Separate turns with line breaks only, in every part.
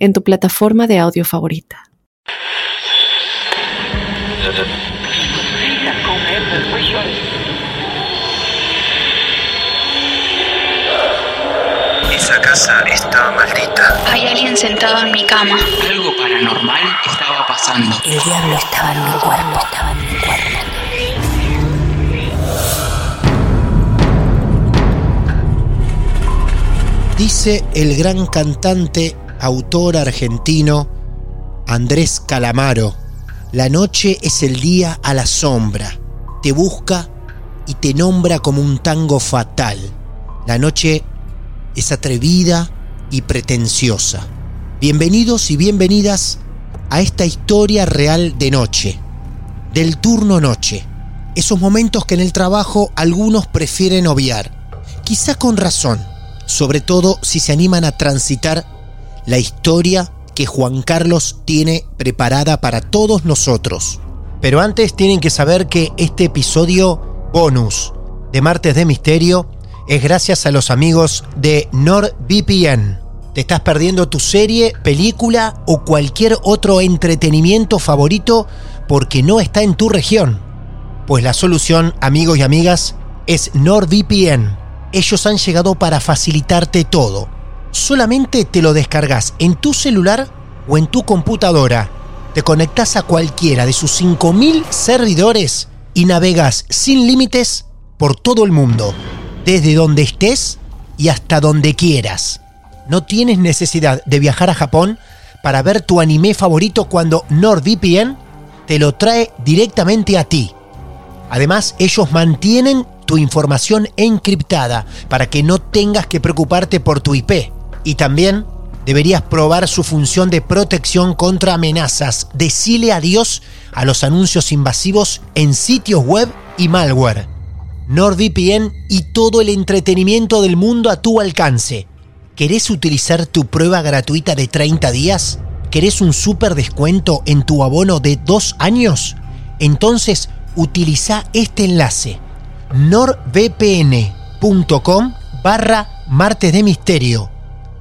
en tu plataforma de audio favorita.
Esa casa está maldita.
Hay alguien sentado en mi cama.
Algo paranormal estaba pasando.
El diablo estaba en mi cuerpo, estaba en mi cuerpo.
Dice el gran cantante autor argentino Andrés Calamaro. La noche es el día a la sombra. Te busca y te nombra como un tango fatal. La noche es atrevida y pretenciosa. Bienvenidos y bienvenidas a esta historia real de noche, del turno noche. Esos momentos que en el trabajo algunos prefieren obviar, quizá con razón, sobre todo si se animan a transitar la historia que Juan Carlos tiene preparada para todos nosotros. Pero antes tienen que saber que este episodio bonus de Martes de Misterio es gracias a los amigos de NordVPN. Te estás perdiendo tu serie, película o cualquier otro entretenimiento favorito porque no está en tu región. Pues la solución, amigos y amigas, es NordVPN. Ellos han llegado para facilitarte todo solamente te lo descargas en tu celular o en tu computadora. Te conectas a cualquiera de sus 5.000 servidores y navegas sin límites por todo el mundo, desde donde estés y hasta donde quieras. No tienes necesidad de viajar a Japón para ver tu anime favorito cuando NordVPN te lo trae directamente a ti. Además, ellos mantienen tu información encriptada para que no tengas que preocuparte por tu IP y también deberías probar su función de protección contra amenazas. Decile adiós a los anuncios invasivos en sitios web y malware. NordVPN y todo el entretenimiento del mundo a tu alcance. ¿Querés utilizar tu prueba gratuita de 30 días? ¿Querés un super descuento en tu abono de 2 años? Entonces utiliza este enlace nordvpn.com barra martes de misterio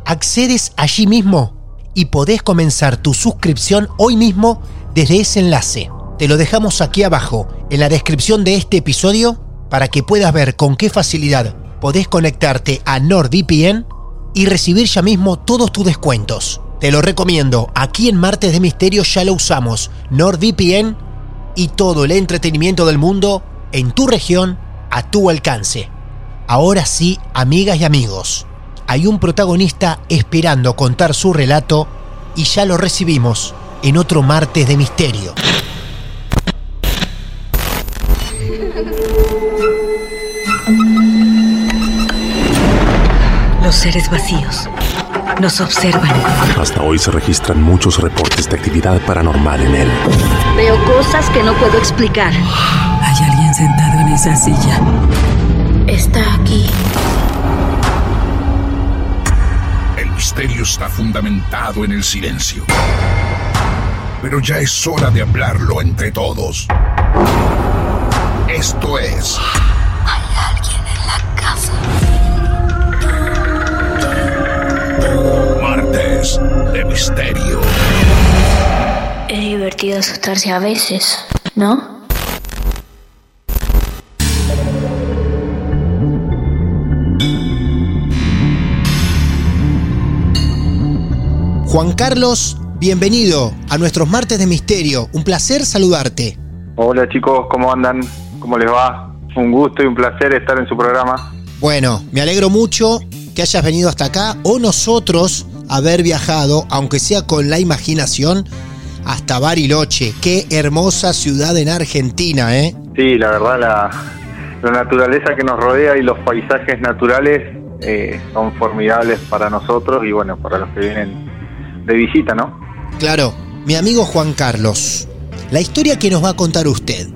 accedes allí mismo y podés comenzar tu suscripción hoy mismo desde ese enlace. Te lo dejamos aquí abajo, en la descripción de este episodio, para que puedas ver con qué facilidad podés conectarte a NordVPN y recibir ya mismo todos tus descuentos. Te lo recomiendo, aquí en Martes de Misterio ya lo usamos, NordVPN y todo el entretenimiento del mundo en tu región a tu alcance. Ahora sí, amigas y amigos, hay un protagonista esperando contar su relato y ya lo recibimos en otro martes de misterio.
Los seres vacíos nos observan.
Hasta hoy se registran muchos reportes de actividad paranormal en él.
Veo cosas que no puedo explicar.
Hay alguien sentado en esa silla.
Está aquí.
Misterio está fundamentado en el silencio. Pero ya es hora de hablarlo entre todos. Esto es...
Hay alguien
en la casa. Martes de Misterio.
Es divertido asustarse a veces, ¿no?
Juan Carlos, bienvenido a nuestros martes de misterio. Un placer saludarte.
Hola chicos, ¿cómo andan? ¿Cómo les va? Un gusto y un placer estar en su programa.
Bueno, me alegro mucho que hayas venido hasta acá o nosotros haber viajado, aunque sea con la imaginación, hasta Bariloche. Qué hermosa ciudad en Argentina, ¿eh?
Sí, la verdad, la, la naturaleza que nos rodea y los paisajes naturales eh, son formidables para nosotros y bueno, para los que vienen de visita, ¿no?
Claro, mi amigo Juan Carlos, la historia que nos va a contar usted,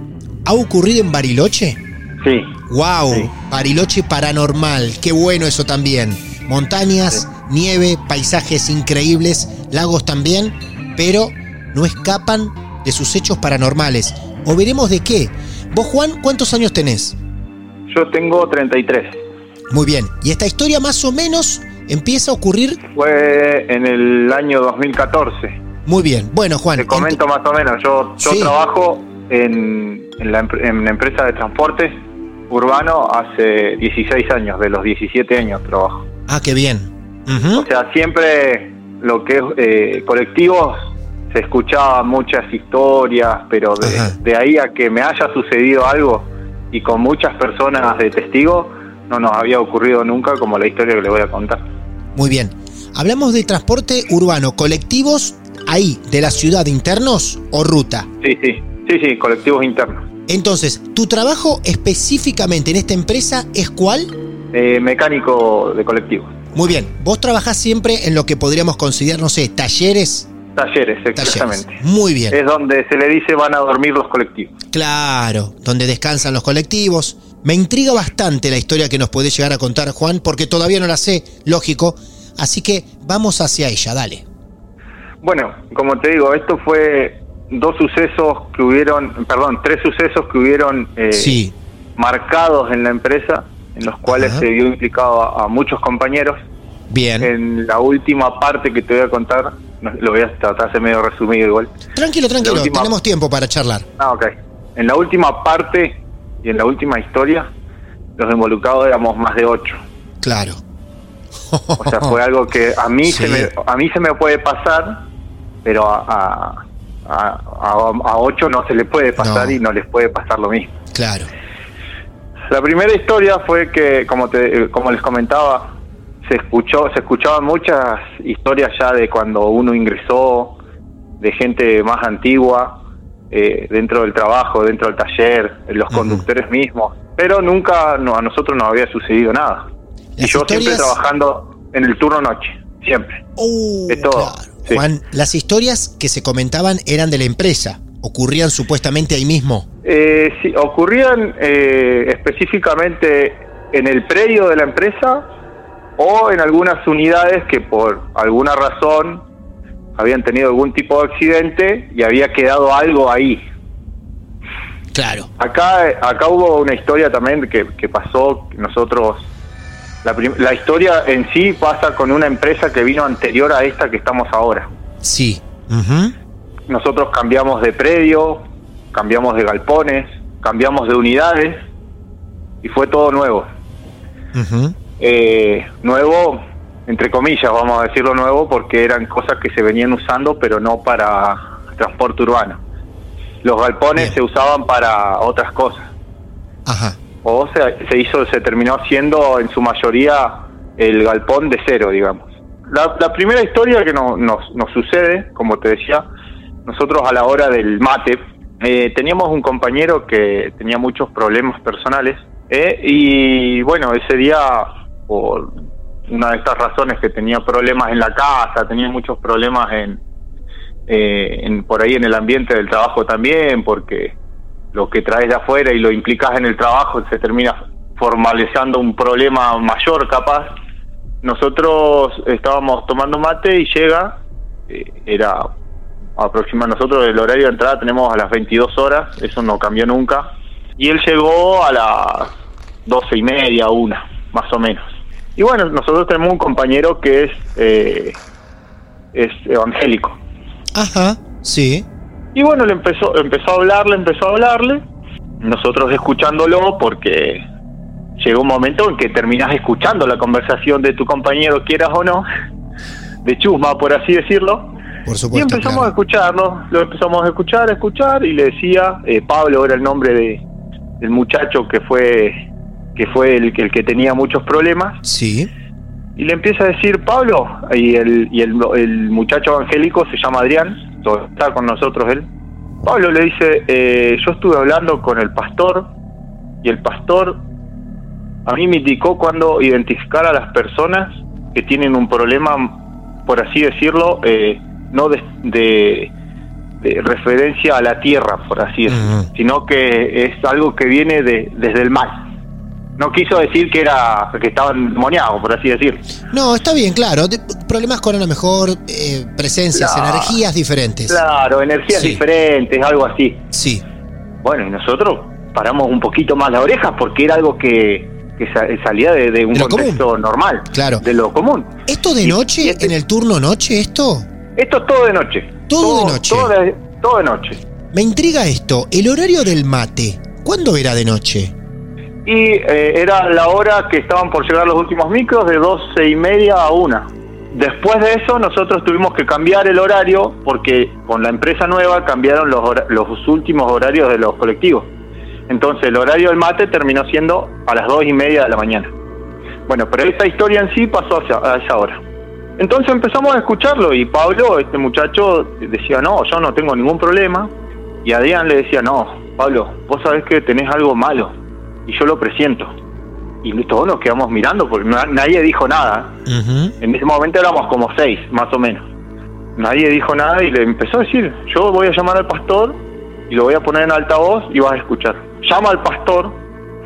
¿ha ocurrido en Bariloche?
Sí.
¡Wow!
Sí.
Bariloche paranormal, qué bueno eso también. Montañas, nieve, paisajes increíbles, lagos también, pero no escapan de sus hechos paranormales. ¿O veremos de qué? Vos, Juan, ¿cuántos años tenés?
Yo tengo 33.
Muy bien, y esta historia más o menos empieza a ocurrir...
Fue en el año 2014.
Muy bien, bueno, Juan.
Te comento más o menos. Yo, yo
Sí.
trabajo en, en la, en una empresa de transporte urbano hace 16 años, de los 17 años trabajo.
Ah, qué bien. Ujú.
O sea, siempre lo que es eh, colectivos se escuchaban muchas historias, pero de, de ahí a que me haya sucedido algo y con muchas personas de testigo, no nos había ocurrido nunca como la historia que le voy a contar.
Muy bien. Hablamos de transporte urbano, colectivos ahí, de la ciudad, internos o ruta.
Sí, sí, sí, sí, colectivos internos.
Entonces, ¿tu trabajo específicamente en esta empresa es cuál?
Eh, mecánico de colectivos.
Muy bien, vos trabajás siempre en lo que podríamos considerar, no sé, talleres.
Talleres,
Talleres.
exactamente.
Muy bien.
Es donde se le dice van a dormir los colectivos.
Claro, donde descansan los colectivos. Me intriga bastante la historia que nos podés llegar a contar, Juan, porque todavía no la sé, lógico. Así que vamos hacia ella, dale.
Bueno, como te digo, esto fue dos sucesos que hubieron, perdón, tres sucesos que hubieron eh,
Sí,
marcados en la empresa, en los cuales
Ajá.
se vio implicado a, a muchos compañeros.
bien.
En la última parte que te voy a contar, lo voy a tratar de hacer medio resumido igual.
Tranquilo, tranquilo,
última-
tenemos tiempo para charlar.
Ah, ok. En la última parte y en la última historia, los involucrados éramos más de ocho.
Claro.
O sea, fue algo que a mí,
Sí.
se, me, a mí se me puede pasar, pero a, a, a- a- ocho no se le puede pasar
No.
y no les puede pasar lo mismo.
Claro.
La primera historia fue que, como, te, como les comentaba, se escuchó, se escuchaban muchas historias ya de cuando uno ingresó, de gente más antigua, eh, dentro del trabajo, dentro del taller, los conductores mismos, pero nunca no, a nosotros no había sucedido nada. y yo siempre trabajando en el turno noche, siempre.
Uh,
De todo,
claro.
sí.
Juan, las historias que se comentaban eran de la empresa. Ocurrían supuestamente ahí mismo.
Eh, sí, ocurrían eh, específicamente en el predio de la empresa o en algunas unidades que por alguna razón habían tenido algún tipo de accidente y había quedado algo ahí.
Claro.
Acá, acá hubo una historia también que, que pasó, nosotros, la, la historia en sí pasa con una empresa que vino anterior a esta que estamos ahora.
Sí.
Nosotros cambiamos de predio, cambiamos de galpones, cambiamos de unidades y fue todo nuevo. Eh, nuevo, entre comillas, vamos a decirlo nuevo, porque eran cosas que se venían usando, pero no para transporte urbano. Los galpones
Bien.
se usaban para otras cosas.
Ajá.
O se, se hizo, se terminó haciendo en su mayoría el galpón de cero, digamos. La, la primera historia que no- nos, nos sucede, como te decía, nosotros a la hora del mate, eh, teníamos un compañero que tenía muchos problemas personales eh, y bueno, ese día, por una de estas razones que tenía problemas en la casa, tenía muchos problemas en, eh, en por ahí en el ambiente del trabajo también, porque lo que traes de afuera y lo implicas en el trabajo se termina formalizando un problema mayor capaz. Nosotros estábamos tomando mate y llega, eh, era aproximadamente nosotros el horario de entrada tenemos a las 22 horas, eso no cambió nunca, y él llegó a las 12 y media, una, más o menos. Y bueno, nosotros tenemos un compañero que es, eh, es evangélico.
Ajá. Sí.
Y bueno, le empezó, empezó a hablarle, empezó a hablarle, nosotros escuchándolo porque llegó un momento en que terminás escuchando la conversación de tu compañero, quieras o no, de chusma, por así decirlo.
Por
Y
supuesto.
empezamos
claro.
a escucharlo, lo empezamos a escuchar, a escuchar, y le decía, eh, Pablo era el nombre de, del muchacho que fue que fue el, que- el que tenía muchos problemas,
Sí.
y le empieza a decir Pablo, y el, y el, el muchacho evangélico se llama Adrián, está con nosotros él. Pablo le dice, eh, yo estuve hablando con el pastor, y el pastor a mí me indicó cuando identificar a las personas que tienen un problema, por así decirlo, eh, no de, de- de referencia a la tierra, por así decirlo, sino que es algo que viene de, desde el mal. No quiso decir que era que estaban demoniados, por así decir.
No, está bien, claro. de- problemas con a lo mejor eh, presencias,
Claro.
energías diferentes.
Claro, energías
Sí.
diferentes, algo así.
Sí.
Bueno, y nosotros paramos un poquito más las orejas porque era algo que, que sa- salía de, de un
De
contexto normal,
Claro.
de lo común.
¿Esto de noche, en el turno noche, esto?
Esto es todo de noche.
Todo de noche.
Todo de, todo de noche.
Me intriga esto, el horario del mate. ¿Cuándo era de noche?
Y eh, era la hora que estaban por llegar los últimos micros de 12 y media a una. Después de eso nosotros tuvimos que cambiar el horario porque con la empresa nueva cambiaron los, hora- los últimos horarios de los colectivos. Entonces el horario del mate terminó siendo a las 2 y media de la mañana. Bueno, pero esa historia en sí pasó a esa hora. Entonces empezamos a escucharlo y Pablo, este muchacho, decía, no, yo no tengo ningún problema. Y Adrián le decía, no, Pablo, vos sabés que tenés algo malo y yo lo presiento. Y todos nos quedamos mirando porque na- nadie dijo nada. En ese momento éramos como seis, más o menos. Nadie dijo nada y le empezó a decir, yo voy a llamar al pastor y lo voy a poner en altavoz y vas a escuchar. Llama al pastor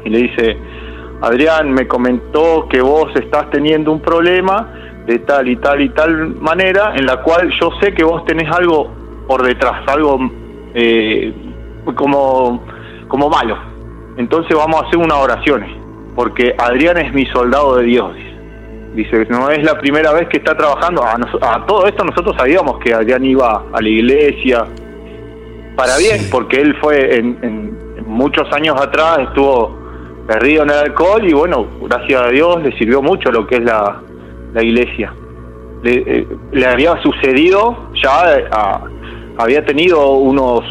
y le dice, Adrián me comentó que vos estás teniendo un problema de tal y tal y tal manera en la cual yo sé que vos tenés algo por detrás, algo eh, como, como malo. Entonces vamos a hacer unas oraciones, porque Adrián es mi soldado de Dios. dice. No es la primera vez que está trabajando. A, nos- a todo esto nosotros sabíamos que Adrián iba a la iglesia para bien, porque él fue en, en- muchos años atrás, estuvo perdido en el alcohol y bueno, gracias a Dios le sirvió mucho lo que es la, la iglesia. Le, eh, le había sucedido, ya eh, a- había tenido unos,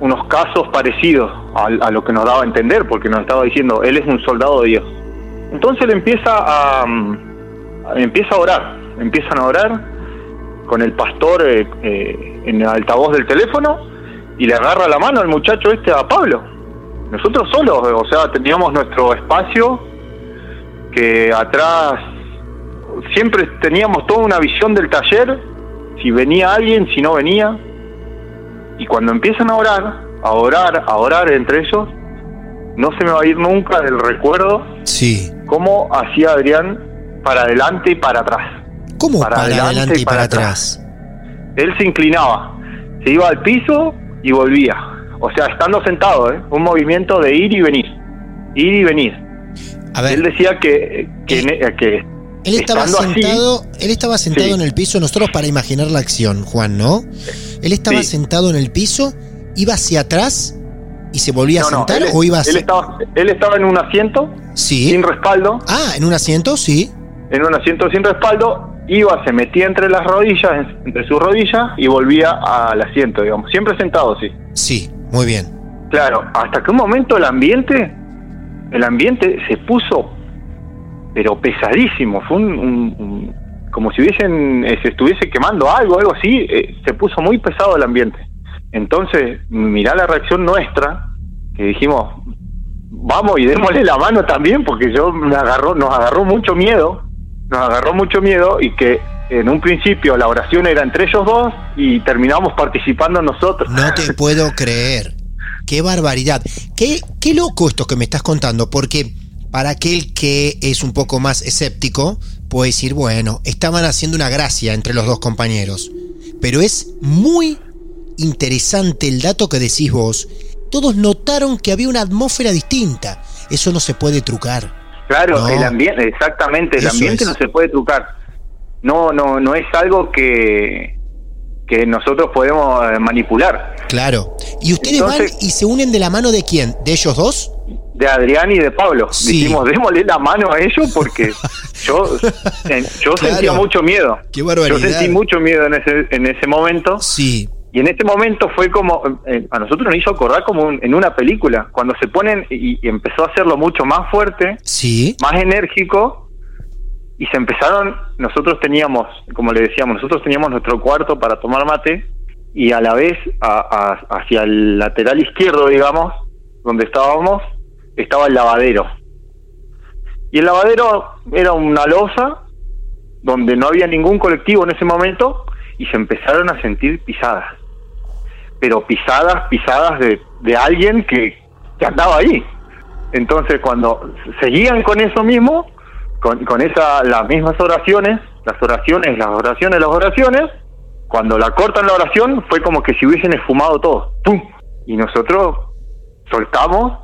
unos casos parecidos a, lo que nos daba a entender, porque nos estaba diciendo, él es un soldado de Dios. Entonces le empieza a, mm, empieza a orar, empiezan a orar con el pastor eh, eh, en el altavoz del teléfono y le agarra la mano al muchacho este a Pablo. Nosotros solos, o sea, teníamos nuestro espacio que atrás siempre teníamos toda una visión del taller, si venía alguien, si no venía. Y cuando empiezan a orar, a orar, a orar entre ellos, no se me va a ir nunca del recuerdo
Sí.
cómo hacía Adrián para adelante y para atrás.
¿Cómo para, adelante y para, atrás?
Él se inclinaba, se iba al piso y volvía. O sea, estando sentado, ¿eh? un movimiento de ir y venir. Ir y venir. Él decía que, que
Él estaba
estando así-
sentado, él estaba sentado
Sí.
en el piso, nosotros para imaginar la acción, Juan, ¿no? Él estaba
Sí.
sentado en el piso, iba hacia atrás y se volvía
No,
a
no,
sentar
él,
o iba
él
hacia...
estaba, él estaba en un asiento sin respaldo.
Ah, en un asiento, sí.
En un asiento sin respaldo, iba, se metía entre las rodillas, en- entre sus rodillas y volvía al asiento, digamos. Siempre sentado, sí.
Sí, muy bien.
Claro, hasta que un momento el ambiente, el ambiente se puso, pero pesadísimo. Fue un, un- como si hubiesen, eh, se estuviese quemando algo, algo así. eh, se puso muy pesado el ambiente. Entonces, mirá la reacción nuestra, que dijimos, vamos y démosle la mano también, porque yo me agarró, nos agarró mucho miedo, nos agarró mucho miedo y que en un principio la oración era entre ellos dos y terminamos participando nosotros.
No te puedo creer. Qué barbaridad. Qué, qué loco esto que me estás contando, porque para aquel que es un poco más escéptico, puede decir, bueno, estaban haciendo una gracia entre los dos compañeros. Pero es muy interesante el dato que decís vos. Todos notaron que había una atmósfera distinta. Eso no se puede trucar.
Claro,
No.
el ambiente, exactamente, el
Eso
ambiente
es.
no se puede trucar. No, no, no es algo que, que nosotros podemos eh, manipular.
Claro. ¿Y ustedes
Entonces-
van y se unen de la mano de quién? ¿De ellos dos?
De Adrián y de Pablo.
Sí.
Dijimos, démosle la mano a ellos porque yo, yo
Claro.
sentía mucho miedo.
Qué barbaridad.
Yo sentí mucho miedo en ese, en ese momento.
Sí.
Y en ese momento fue como, eh, a nosotros nos hizo acordar como un- en una película, cuando se ponen y, y empezó a hacerlo mucho más fuerte,
Sí.
más enérgico, y se empezaron, nosotros teníamos, como le decíamos, nosotros teníamos nuestro cuarto para tomar mate, y a la vez a- a- hacia el lateral izquierdo, digamos, donde estábamos, estaba el lavadero. Y el lavadero era una losa donde no había ningún colectivo en ese momento y se empezaron a sentir pisadas. Pero pisadas, pisadas de, de alguien que, que andaba ahí. Entonces cuando seguían con eso mismo, con, con esa, las mismas oraciones, las oraciones, las oraciones, las oraciones, cuando la cortan la oración fue como que si hubiesen esfumado todo. ¡Pum! Y nosotros soltamos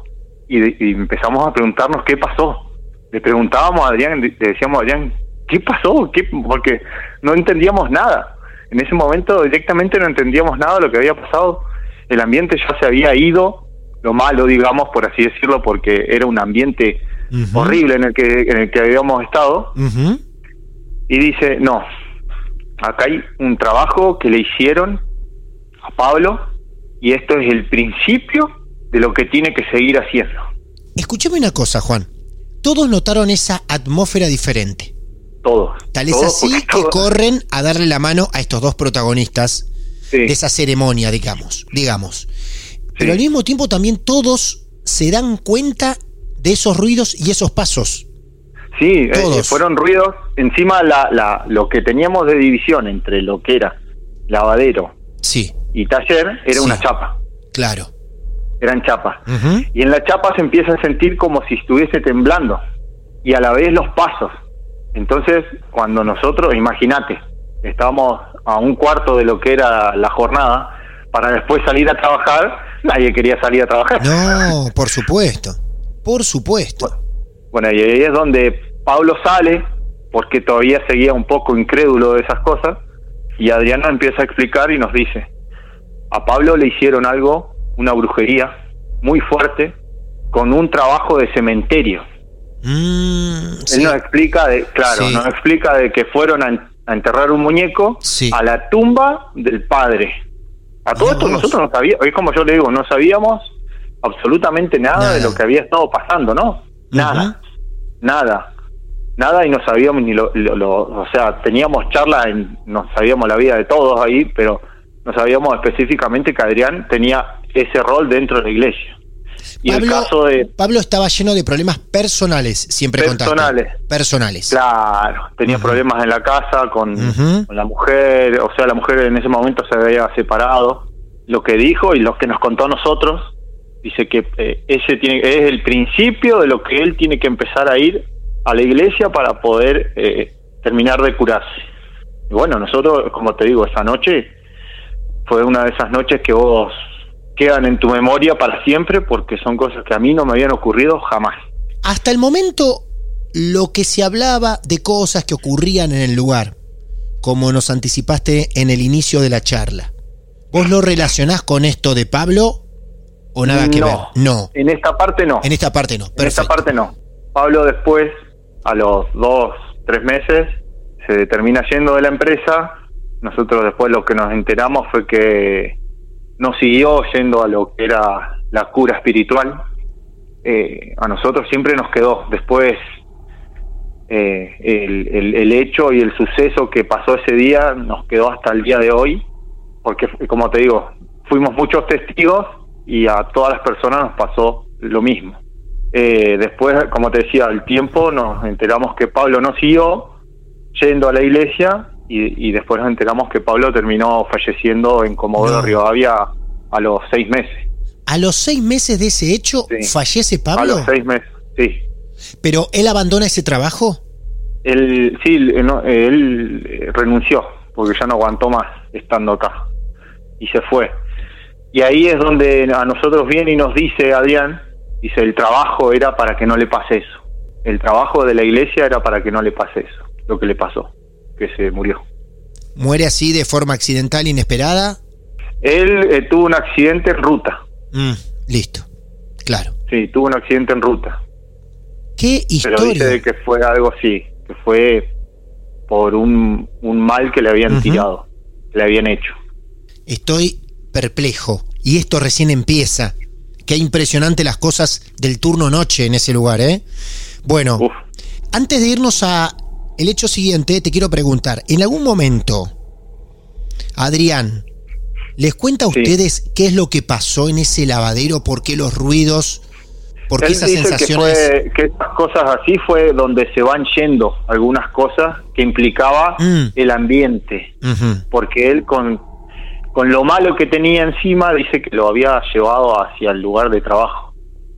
y, y empezamos a preguntarnos qué pasó. Le preguntábamos a Adrián, le decíamos a Adrián, ¿qué pasó? ¿Qué? Porque no entendíamos nada. En ese momento directamente no entendíamos nada de lo que había pasado. El ambiente ya se había ido, lo malo, digamos, por así decirlo, porque era un ambiente horrible en el que en el que habíamos estado. Y dice, no, acá hay un trabajo que le hicieron a Pablo y esto es el principio de lo que tiene que seguir haciendo.
Escúchame una cosa, Juan. Todos notaron esa atmósfera diferente.
Todos.
Tal es
Todos,
así que
todos-
corren a darle la mano a estos dos protagonistas
Sí.
de esa ceremonia, digamos, digamos. Pero al mismo tiempo también todos se dan cuenta de esos ruidos y esos pasos.
Sí, eh, fueron ruidos. Encima la, la, lo que teníamos de división entre lo que era lavadero
Sí,
y taller era
Sí.
una chapa.
claro.
Eran chapas. Y en la chapa se empieza a sentir como si estuviese temblando. Y a la vez los pasos. Entonces, cuando nosotros, imagínate, estábamos a un cuarto de lo que era la jornada, para después salir a trabajar, nadie quería salir a trabajar.
No, por supuesto. Por supuesto.
Bueno, y ahí es donde Pablo sale, porque todavía seguía un poco incrédulo de esas cosas, y Adriana empieza a explicar y nos dice, a Pablo le hicieron algo, una brujería muy fuerte, con un trabajo de cementerio.
Mm,
Él
sí.
nos explica, de, claro,
Sí.
nos explica de que fueron a, en- a enterrar un muñeco
Sí.
a la tumba del padre. A todo esto nosotros no sabíamos, es como yo le digo, no sabíamos absolutamente nada,
Nada.
de lo que había estado pasando, ¿no? Nada, nada, nada y no sabíamos ni lo, lo- lo- o sea, teníamos charla, en, no sabíamos la vida de todos ahí, pero no sabíamos específicamente que Adrián tenía ese rol dentro de la iglesia. Y el
Pablo,
caso de,
Pablo estaba lleno de problemas personales, siempre contaste.
Personales.
Personales.
Claro, tenía problemas en la casa con la mujer, o sea, la mujer en ese momento se había separado. Lo que dijo y lo que nos contó a nosotros, dice que eh, ese tiene, es el principio de lo que él tiene que empezar a ir a la iglesia para poder eh, terminar de curarse. Y bueno, nosotros, como te digo, esa noche fue una de esas noches que vos quedan en tu memoria para siempre porque son cosas que a mí no me habían ocurrido jamás.
Hasta el momento, lo que se hablaba de cosas que ocurrían en el lugar, como nos anticipaste en el inicio de la charla, ¿vos lo relacionás con esto de Pablo o nada que
No.
ver? No.
En esta parte no.
En esta parte no.
En esta
Perfecto.
parte no. Pablo después, a los dos, tres meses, se termina yendo de la empresa. Nosotros después lo que nos enteramos fue que no siguió yendo a lo que era la cura espiritual. Eh, a nosotros siempre nos quedó después eh, el, hecho y el suceso que pasó ese día nos quedó hasta el día de hoy, porque como te digo, fuimos muchos testigos y a todas las personas nos pasó lo mismo. Eh, después, como te decía, al tiempo nos enteramos que Pablo no siguió yendo a la iglesia y, y después nos enteramos que Pablo terminó falleciendo en Comodoro
No.
Rivadavia a los seis meses.
A los seis meses de ese hecho,
Sí.
fallece
A
Pablo.
los seis meses, sí.
Pero él abandona ese trabajo.
Él, sí, no, eh, él eh, renunció porque ya no aguantó más estando acá y se fue. Y ahí es donde a nosotros viene y nos dice Adrián, dice, el trabajo era para que no le pase eso. El trabajo de la iglesia era para que no le pase eso, lo que le pasó, que se murió.
Muere así de forma accidental, inesperada.
Él eh, tuvo un accidente en ruta,
Mm, listo. Claro.
sí, tuvo un accidente en ruta,
Qué
pero dice
historia.
de que fue algo así, que fue por un, un mal que le habían tirado, que le habían hecho.
Estoy perplejo. Y esto recién empieza. Qué impresionante las cosas del turno noche en ese lugar, ¿eh? Bueno,
Uf.
antes de irnos a el hecho siguiente, te quiero preguntar, ¿en algún momento, Adrián, les cuenta a
Sí.
ustedes qué es lo que pasó en ese lavadero? ¿Por qué los ruidos? Porque
Él
esas sensaciones...
que, fue, que cosas así fue donde se van yendo algunas cosas que implicaba
Mm.
el ambiente. Porque él con, con lo malo que tenía encima dice que lo había llevado hacia el lugar de trabajo.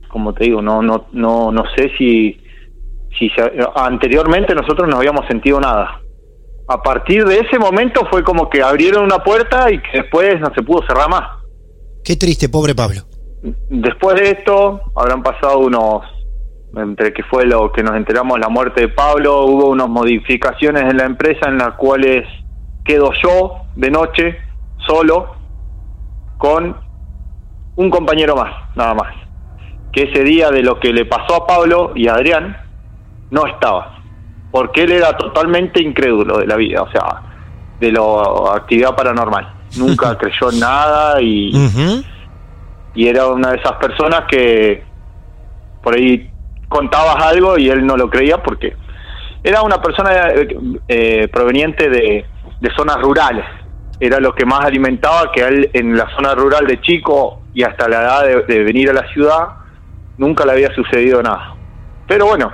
Como te digo, no no no no sé si si se- anteriormente nosotros no habíamos sentido nada. A partir de ese momento fue como que abrieron una puerta y que después no se pudo cerrar más.
Qué triste, pobre Pablo.
Después de esto, habrán pasado unos, entre que fue lo que nos enteramos la muerte de Pablo, hubo unas modificaciones en la empresa en las cuales quedo yo de noche, solo, con un compañero más, nada más. Que ese día de lo que le pasó a Pablo y a Adrián, no estaba. Porque él era totalmente incrédulo de la vida, o sea, de la actividad paranormal. Nunca creyó en nada y y era una de esas personas que por ahí contabas algo y él no lo creía porque era una persona eh, proveniente de, de zonas rurales. Era lo que más alimentaba que él en la zona rural de chico y hasta la edad de, de venir a la ciudad nunca le había sucedido nada. Pero bueno,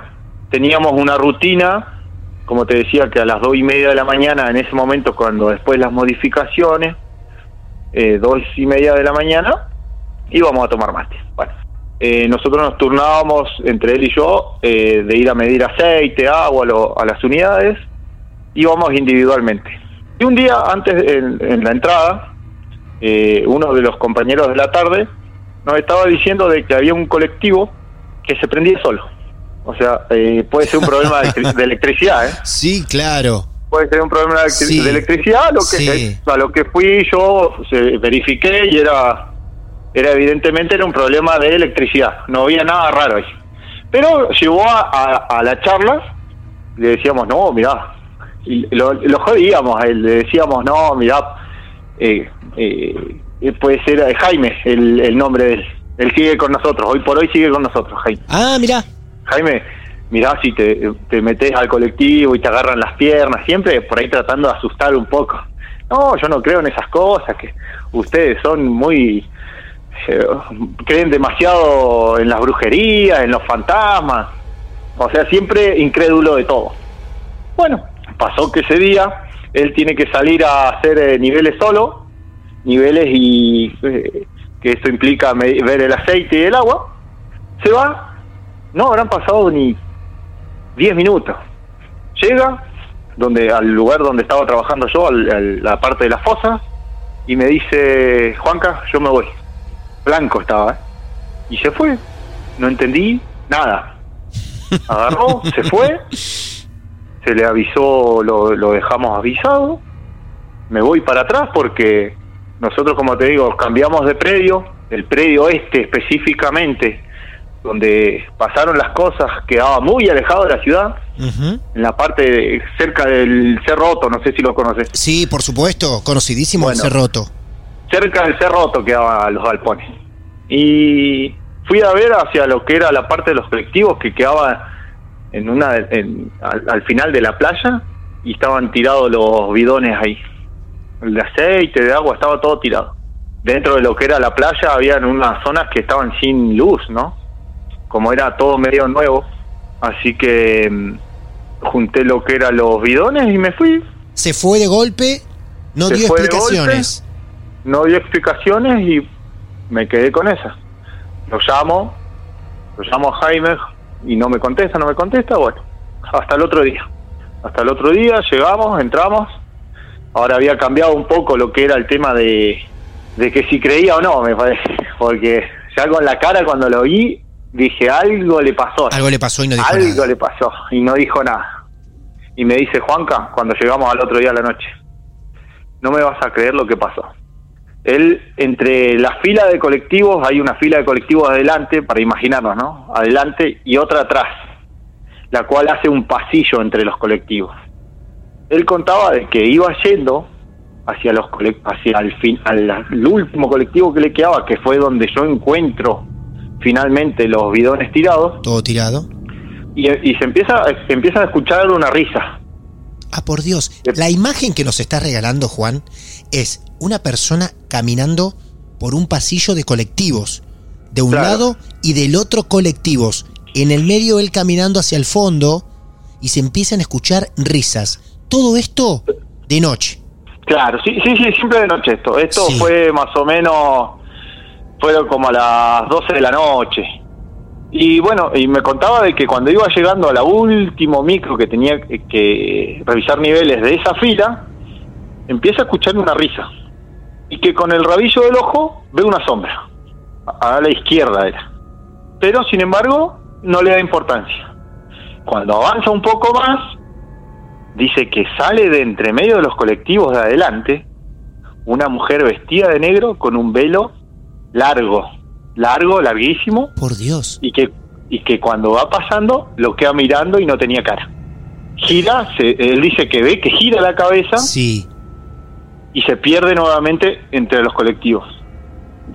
teníamos una rutina, como te decía, que a las dos y media de la mañana, en ese momento, cuando después las modificaciones, eh, dos y media de la mañana, íbamos a tomar mate. Bueno, eh, nosotros nos turnábamos entre él y yo eh, de ir a medir aceite, agua a, lo- a las unidades, íbamos individualmente. Y un día antes, en, en la entrada, eh, uno de los compañeros de la tarde nos estaba diciendo de que había un colectivo que se prendía solo. O sea, eh, puede ser un problema de, electri- de electricidad, ¿eh?
Sí, claro.
puede ser un problema de, electri-
Sí.
de electricidad lo que
Sí.
a lo que fui yo se, verifiqué y era era evidentemente era un problema de electricidad no había nada raro ahí pero llevó a, a- a la charla le decíamos no mirá y lo, lo jodíamos a él le decíamos no mirá eh, eh, eh, puede ser eh, Jaime el, el nombre de él él sigue con nosotros hoy por hoy sigue con nosotros Jaime
Ah, mira.
Jaime, mirá si te, te metes al colectivo y te agarran las piernas, siempre por ahí tratando de asustar un poco. No, yo no creo en esas cosas, que ustedes son muy... eh, creen demasiado en las brujerías, en los fantasmas, o sea, siempre incrédulo de todo. Bueno, pasó que ese día él tiene que salir a hacer eh, niveles solo, niveles y eh, que esto implica ver el aceite y el agua, se va no habrán pasado ni 10 minutos. Llega donde al lugar donde estaba trabajando yo, al- a la parte de la fosa, y me dice, Juanca, yo me voy. Blanco estaba, ¿eh? Y se fue. No entendí nada. Agarró, se fue, se le avisó, lo, lo dejamos avisado. Me voy para atrás porque nosotros, como te digo, cambiamos de predio, el predio este específicamente, donde pasaron las cosas, quedaba muy alejado de la ciudad, en la parte de- cerca del Cerro Otto, no sé si lo conoces.
Sí, por supuesto. Conocidísimo
Bueno.
el Cerroto.
Cerca del Cerro Otto quedaban los galpones. Y fui a ver hacia lo que era la parte de los colectivos que quedaba en una en- al, al final de la playa y estaban tirados los bidones ahí. El de aceite, de agua, estaba todo tirado. Dentro de lo que era la playa habían unas zonas que estaban sin luz, ¿no? Como era todo medio nuevo. Así que mm, junté lo que eran los bidones y me fui.
Se fue de golpe, no
Se
dio explicaciones.
no dio explicaciones y me quedé con esa. Lo llamo, lo llamo a Jaime y no me contesta, no me contesta, bueno, hasta el otro día. Hasta el otro día llegamos, entramos, ahora había cambiado un poco lo que era el tema de, de que si creía o no, me parece, porque ya con la cara cuando lo vi, dije, algo le pasó.
Algo le pasó y no dijo
Algo
nada.
le pasó y no dijo nada. Y me dice, Juanca, cuando llegamos al otro día a la noche, no me vas a creer lo que pasó. Él, entre la fila de colectivos, hay una fila de colectivos adelante, para imaginarnos, ¿no? Adelante y otra atrás, la cual hace un pasillo entre los colectivos. Él contaba de que iba yendo hacia los hacia el fin, al, al último colectivo que le quedaba, que fue donde yo encuentro finalmente los bidones tirados,
Todo tirado.
y, y se empieza se empieza a escuchar una risa.
Ah, por Dios. La imagen que nos está regalando Juan es una persona caminando por un pasillo de colectivos. de un
Claro.
lado y del otro colectivos. En el medio él caminando hacia el fondo y se empiezan a escuchar risas. Todo esto de noche.
Claro, sí, sí, sí, siempre de noche esto. Esto
Sí.
fue más o menos, fueron como a las 12 de la noche. Y bueno, y me contaba de que cuando iba llegando a la último micro que tenía que- revisar niveles de esa fila, empieza a escuchar una risa. Y que con el rabillo del ojo ve una sombra. A la izquierda era. Pero sin embargo, no le da importancia. Cuando avanza un poco más, dice que sale de entre medio de los colectivos de adelante una mujer vestida de negro con un velo largo, largo, larguísimo,
Por Dios.
y que, y que cuando va pasando lo queda mirando y no tenía cara. Gira, se- él dice que ve que gira la cabeza
Sí.
y se pierde nuevamente entre los colectivos.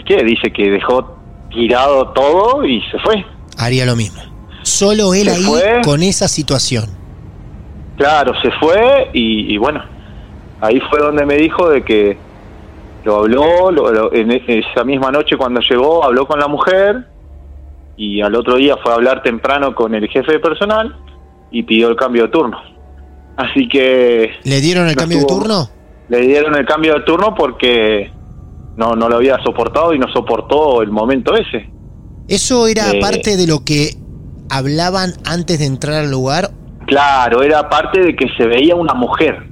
¿Qué? Dice que dejó tirado todo y se fue.
Haría lo mismo. Solo él
Se
ahí
fue.
con esa situación.
Claro, se fue y, y bueno, ahí fue donde me dijo de que lo habló, lo- lo- en e- esa misma noche cuando llegó habló con la mujer y al otro día fue a hablar temprano con el jefe de personal y pidió el cambio de turno. Así que
¿Le dieron el
No
cambio de turno?
le dieron el cambio de turno porque no, no lo había soportado y no soportó el momento ese.
¿Eso era
Eh.
parte de lo que hablaban antes de entrar al lugar?
Claro, era parte de que se veía una mujer.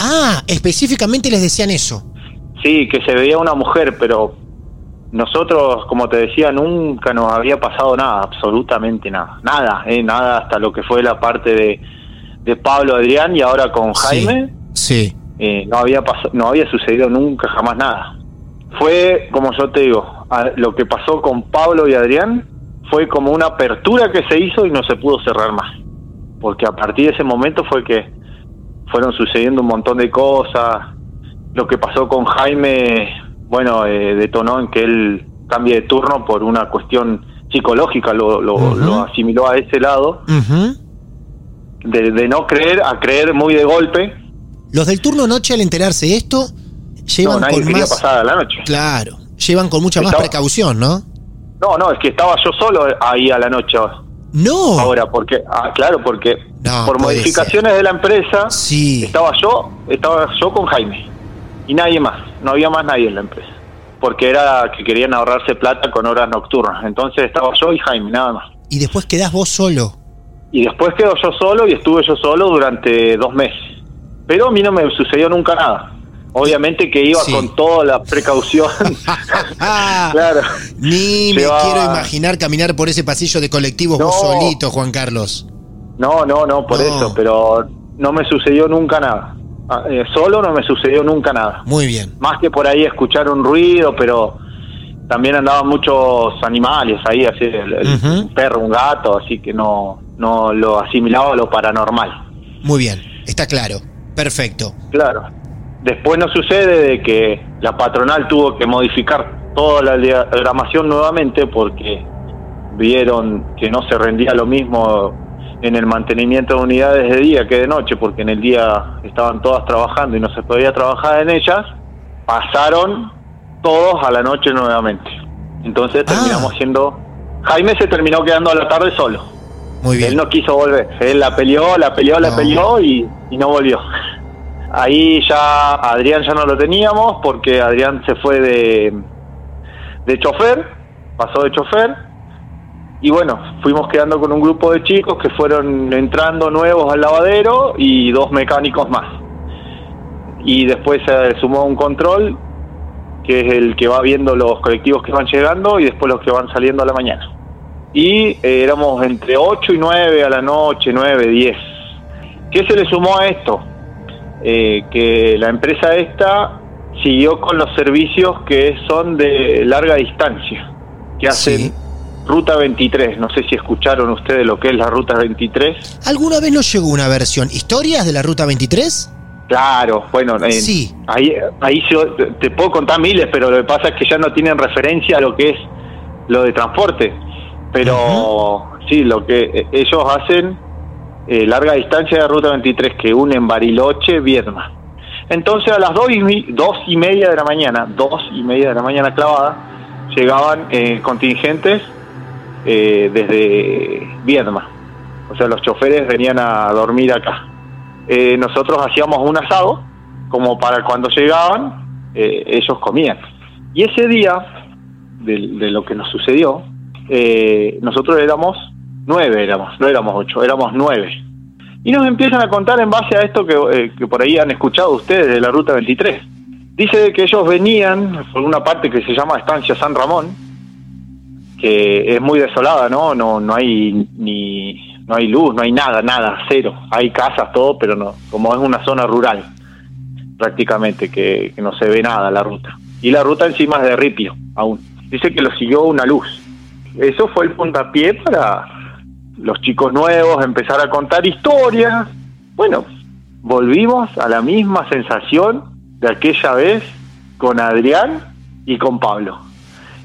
Ah, específicamente les decían eso.
Sí, que se veía una mujer, pero nosotros, como te decía, nunca nos había pasado nada, absolutamente nada. Nada, eh, nada hasta lo que fue la parte de, de Pablo Adrián y ahora con Jaime,
Sí.
eh, no, había no había sucedido nunca, jamás nada. Fue, como yo te digo, a- lo que pasó con Pablo y Adrián fue como una apertura que se hizo y no se pudo cerrar más. Porque a partir de ese momento fue que fueron sucediendo un montón de cosas. Lo que pasó con Jaime, bueno, eh, detonó en que él cambie de turno por una cuestión psicológica, lo, lo, asimiló a ese lado, de, de no creer a creer muy de golpe.
Los del turno noche al enterarse de esto llevan
no, nadie
con más
pasar a la noche.
claro, llevan con mucha más precaución, ¿no?
No, no, es que estaba yo solo ahí a la noche
No.
ahora, porque, ah, claro, porque
No,
por modificaciones de la empresa
Sí.
estaba yo, estaba yo con Jaime y nadie más, no había más nadie en la empresa, porque era que querían ahorrarse plata con horas nocturnas, entonces estaba yo y Jaime, nada más.
Y después quedás vos solo.
Y después quedo yo solo y estuve yo solo durante dos meses, pero a mí no me sucedió nunca nada. Obviamente que iba
Sí.
con toda la precaución. claro.
Ni me
Llevaba-
quiero imaginar caminar por ese pasillo de colectivos vos solito, Juan Carlos.
No, no, no, por
No.
eso, pero no me sucedió nunca nada. Ah, eh, solo no me sucedió nunca nada.
Muy bien.
Más que por ahí escuchar un ruido, pero también andaban muchos animales ahí, así, el, un perro, un gato, así que no, no lo asimilaba a lo paranormal.
Muy bien. Está claro. Perfecto.
Claro. Después no sucede de que la patronal tuvo que modificar toda la diagramación nuevamente porque vieron que no se rendía lo mismo en el mantenimiento de unidades de día que de noche, porque en el día estaban todas trabajando y no se podía trabajar en ellas, pasaron todos a la noche nuevamente. Entonces
Ah.
terminamos siendo... Jaime se terminó quedando a la tarde solo.
Muy bien.
Él no quiso volver. Él la peleó, la peleó, la
No.
peleó y, y no volvió. Ahí ya Adrián ya no lo teníamos porque Adrián se fue de, de chofer, pasó de chofer. Y bueno, fuimos quedando con un grupo de chicos que fueron entrando nuevos al lavadero y dos mecánicos más. Y después se sumó un control, que es el que va viendo los colectivos que van llegando y después los que van saliendo a la mañana y eh, éramos entre 8 y 9 a la noche, 9, 10. ¿Qué se le sumó a esto? Eh, que la empresa esta siguió con los servicios que son de larga distancia, que hacen
Sí.
Ruta 23. No sé si escucharon ustedes lo que es la Ruta 23.
¿Alguna vez nos llegó una versión? ¿Historias de la Ruta 23?
Claro, bueno, en-
Sí.
ahí, ahí yo te- puedo contar miles, pero lo que pasa es que ya no tienen referencia a lo que es lo de transporte. Pero sí, lo que eh, ellos hacen, eh, larga distancia de Ruta 23, que unen Bariloche, Viedma. Entonces a las dos y, dos y media de la mañana, dos y media de la mañana clavada, llegaban eh, contingentes eh, desde Viedma. O sea, los choferes venían a dormir acá. Eh, nosotros hacíamos un asado, como para cuando llegaban, eh, ellos comían. Y ese día, de, lo que nos sucedió, eh, nosotros éramos nueve, éramos, no éramos ocho, éramos nueve. Y nos empiezan a contar en base a esto que, eh, que por ahí han escuchado ustedes de la Ruta 23. Dice que ellos venían por una parte que se llama Estancia San Ramón, que es muy desolada, ¿no? No, no hay ni no hay luz, no hay nada, nada, cero. Hay casas, todo, pero no, como es una zona rural, prácticamente, que, que no se ve nada la ruta. Y la ruta encima es de ripio, aún. Dice que lo siguió una luz. Eso fue el puntapié para los chicos nuevos empezar a contar historias. Bueno, volvimos a la misma sensación de aquella vez con Adrián y con Pablo.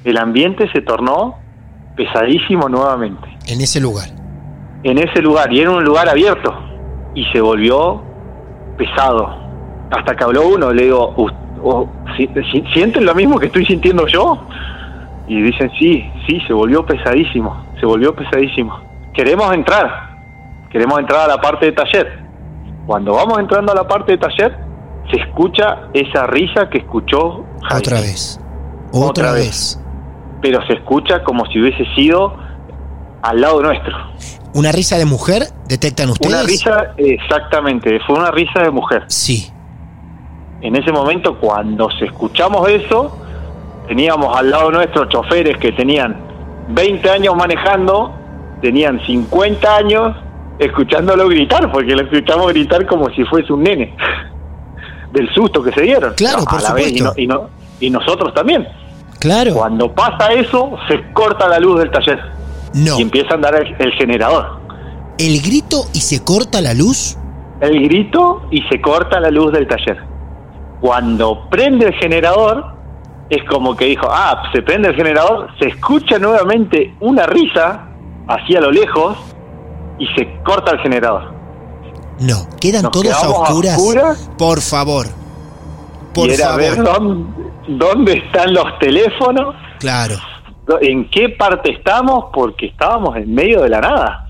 El ambiente se tornó pesadísimo nuevamente
En ese lugar.
en ese lugar y era un lugar abierto y se volvió pesado. Hasta que habló uno, le digo, "Us- o- si- si- ¿sienten lo mismo que estoy sintiendo yo? Y dicen, sí, sí, se volvió pesadísimo, se volvió pesadísimo. Queremos entrar, queremos entrar a la parte de taller. Cuando vamos entrando a la parte de taller, se escucha esa risa que escuchó Javier
Otra vez. Otra,
Otra
vez.
vez. Pero se escucha como si hubiese sido al lado nuestro.
¿Una risa de mujer? ¿Detectan ustedes?
Una risa, exactamente, fue una risa de mujer.
Sí.
En ese momento, cuando se escuchamos eso, teníamos al lado nuestro choferes que tenían 20 años manejando, tenían 50 años escuchándolo gritar, porque lo escuchamos gritar como si fuese un nene, del susto que se dieron.
Claro,
A
por
la vez, y, no-
supuesto.
y, no- y nosotros también.
Claro.
Cuando pasa eso, se corta la luz del taller
No.
y empieza a andar el, el generador.
El grito y se corta la luz.
El grito y se corta la luz del taller. Cuando prende el generador, es como que dijo, ah, se prende el generador, se escucha nuevamente una risa hacia lo lejos y se corta el generador.
No. ¿Quedan
Nos
todos a
quedamos a
oscuras?
oscuras.
Por favor. Por
y era
favor.
Dónde están los teléfonos,
Claro.
en qué parte estamos, porque estábamos en medio de la nada.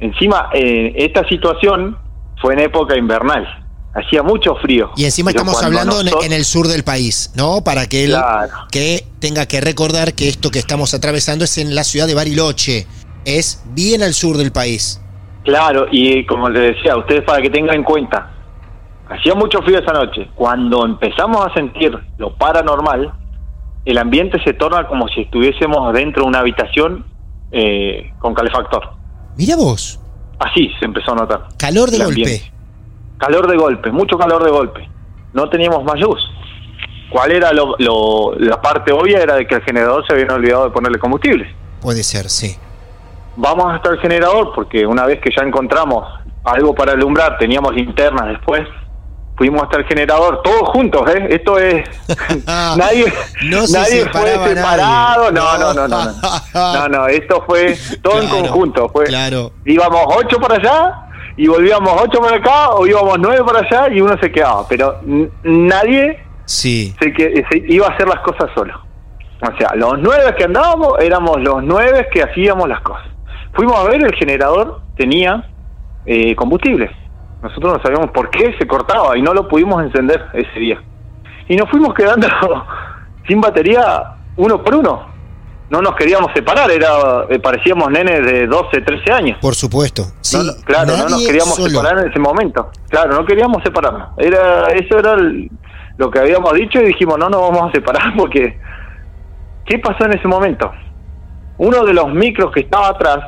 Encima, eh, esta situación fue en época invernal. Hacía mucho frío.
Y encima
Pero
estamos hablando en-
nosotros-
en el sur del país, ¿no? Para que él
Claro.
que tenga que recordar que esto que estamos atravesando es en la ciudad de Bariloche. Es bien al sur del país.
Claro, y como les decía, ustedes para que tengan en cuenta, hacía mucho frío esa noche. Cuando empezamos a sentir lo paranormal, el ambiente se torna como si estuviésemos dentro de una habitación eh, con calefactor.
Mira vos.
Así se empezó a notar.
Calor de golpe.
ambiente. Calor de golpe, mucho calor de golpe. No teníamos más luz. ¿Cuál era lo, lo- la parte obvia? Era de que el generador se habían olvidado de ponerle combustible.
Puede ser, sí.
vamos hasta el generador porque una vez que ya encontramos algo para alumbrar, teníamos linternas después, fuimos hasta el generador, todos juntos, ¿eh? Esto es... nadie
No se
nadie fue separado,
nadie.
no, no, no, no, no, no, no, esto fue todo en conjunto, fue...
Claro.
Íbamos ocho para allá y volvíamos ocho para acá o íbamos nueve para allá y uno se quedaba, pero nadie
Sí.
se, que, se iba a hacer las cosas solo. O sea, los nueve que andábamos éramos los nueve que hacíamos las cosas. Fuimos a ver, el generador tenía eh, combustible. Nosotros no sabíamos por qué se cortaba y no lo pudimos encender ese día. Y nos fuimos quedando sin batería uno por uno. No nos queríamos separar, era eh, parecíamos nenes de 12, 13 años.
Por supuesto. Sí.
No, claro, no nos queríamos
solo.
separar en ese momento. Claro, no queríamos separarnos. Era, eso era el- lo que habíamos dicho y dijimos, no nos vamos a separar porque... ¿Qué pasó en ese momento? Uno de los micros que estaba atrás,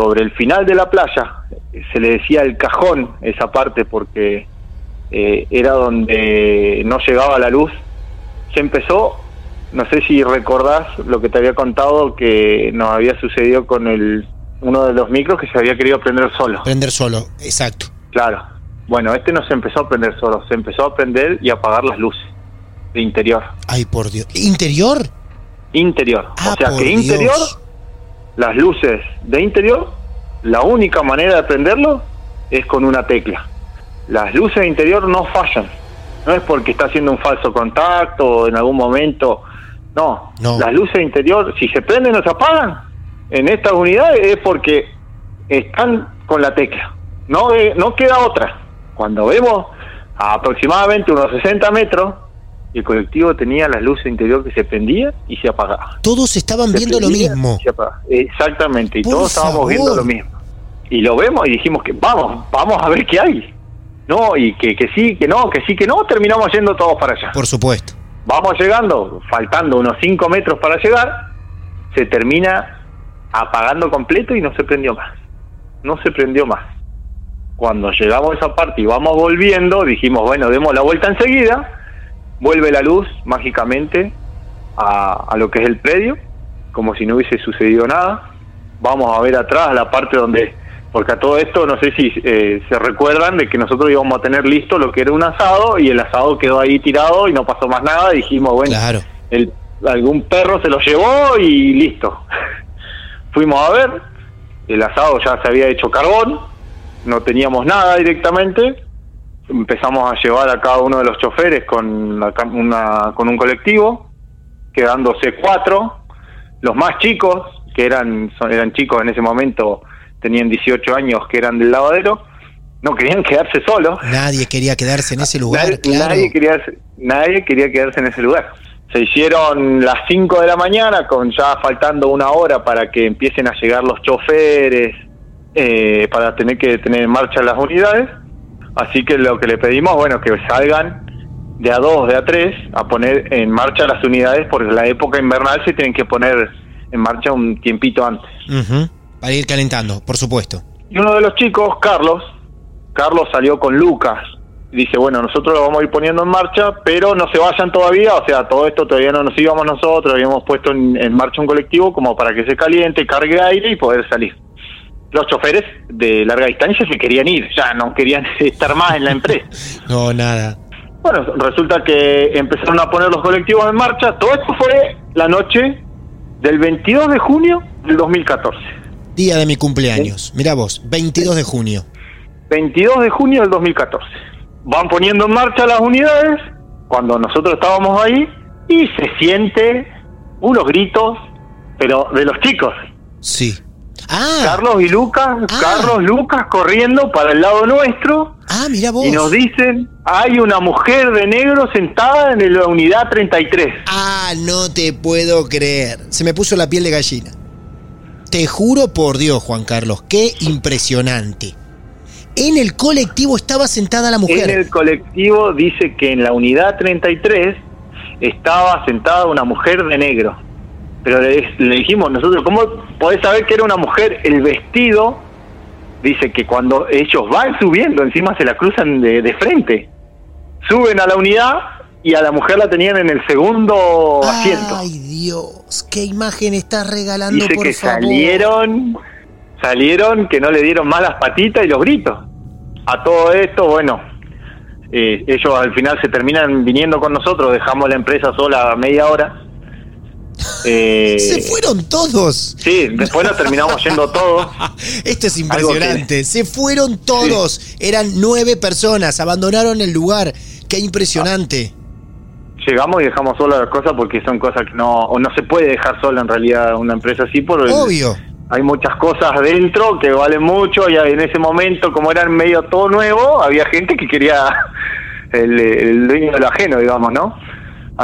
sobre el final de la playa, se le decía el cajón, esa parte, porque eh, era donde no llegaba la luz, se empezó, no sé si recordás lo que te había contado que nos había sucedido con el uno de los micros que se había querido prender solo.
Prender solo, exacto.
Claro. Bueno, este no se empezó a prender solo, se empezó a prender y apagar las luces de interior.
Ay, por Dios. ¿Interior?
Interior.
Ah,
o sea que interior,
Dios.
Las luces de interior, la única manera de prenderlo es con una tecla. Las luces de interior no fallan. No es porque está haciendo un falso contacto o en algún momento No,
No.
las luces interior, si se prenden o se apagan en estas unidades es porque están con la tecla. No, eh, no queda otra. Cuando vemos a aproximadamente unos 60 metros, el colectivo tenía las luces interior que se prendía y se apagaba.
Todos estaban
Se
viendo lo mismo.
Exactamente, y
Por
todos estábamos viendo lo mismo. Y lo vemos y dijimos que vamos, vamos a ver qué hay. No, y que, que sí, que no, que sí, que no, terminamos yendo todos para allá.
Por supuesto.
Vamos llegando, faltando unos 5 metros para llegar, se termina apagando completo y no se prendió más. No se prendió más. Cuando llegamos a esa parte y vamos volviendo, dijimos, bueno, demos la vuelta enseguida, vuelve la luz mágicamente a, a lo que es el predio, como si no hubiese sucedido nada. Vamos a ver atrás la parte donde, porque a todo esto no sé si eh, se recuerdan de que nosotros íbamos a tener listo lo que era un asado y el asado quedó ahí tirado y no pasó más nada. Dijimos, bueno,
Claro.
el, algún perro se lo llevó y listo. Fuimos a ver, el asado ya se había hecho carbón, no teníamos nada directamente. Empezamos a llevar a cada uno de los choferes con, una, con un colectivo, quedándose cuatro. Los más chicos, que eran, son- eran chicos en ese momento, tenían 18 años, que eran del lavadero, no querían quedarse solos.
Nadie quería quedarse en ese lugar,
Nadie,
claro.
nadie quería, nadie quería quedarse en ese lugar. Se hicieron las 5 de la mañana, con ya faltando una hora para que empiecen a llegar los choferes, eh, para tener que tener en marcha las unidades. Así que lo que le pedimos, bueno, que salgan de a dos, de a tres, a poner en marcha las unidades, porque la época invernal se tienen que poner en marcha un tiempito antes.
Para ir calentando, por supuesto.
Y uno de los chicos, Carlos, Carlos salió con Lucas. Dice, bueno, nosotros lo vamos a ir poniendo en marcha, pero no se vayan todavía, o sea, todo esto todavía no nos íbamos nosotros, habíamos puesto en, en marcha un colectivo como para que se caliente, cargue aire y poder salir. Los choferes de larga distancia se querían ir, ya no querían estar más en la empresa.
No, nada.
Bueno, resulta que empezaron a poner los colectivos en marcha. Todo esto fue la noche del 22 de junio del 2014.
Día de mi cumpleaños. Mirá vos, 22 de junio.
22 de junio del 2014. Van poniendo en marcha las unidades cuando nosotros estábamos ahí y se siente unos gritos, pero de los chicos.
Sí. Ah,
Carlos y Lucas, Carlos, Lucas corriendo para el lado nuestro
ah, mirá vos.
y nos dicen, hay una mujer de negro sentada en la unidad 33.
Ah, no te puedo creer. Se me puso la piel de gallina. Te juro por Dios, Juan Carlos, qué impresionante. En el colectivo estaba sentada la mujer.
En el colectivo dice que en la unidad 33 estaba sentada una mujer de negro. Pero le, le dijimos nosotros, ¿cómo podés saber que era una mujer? El vestido dice que cuando ellos van subiendo, encima se la cruzan de, de frente. Suben a la unidad y a la mujer la tenían en el segundo asiento.
Ay, Dios, qué imagen estás regalando,
Dice
por
que
favor.
salieron, salieron, que no le dieron más las patitas y los gritos. A todo esto, bueno, eh, ellos al final se terminan viniendo con nosotros, dejamos la empresa sola media hora. Eh,
Se fueron todos.
Sí, después nos terminamos yendo todos.
Esto es impresionante. Se fueron todos. Eran nueve personas. Abandonaron el lugar. Qué impresionante.
Llegamos y dejamos sola las cosas porque son cosas que no, o no se puede dejar sola en realidad una empresa así por
Obvio.
hay muchas cosas dentro que valen mucho y en ese momento como era en medio todo nuevo había gente que quería el, el dueño de lo ajeno digamos no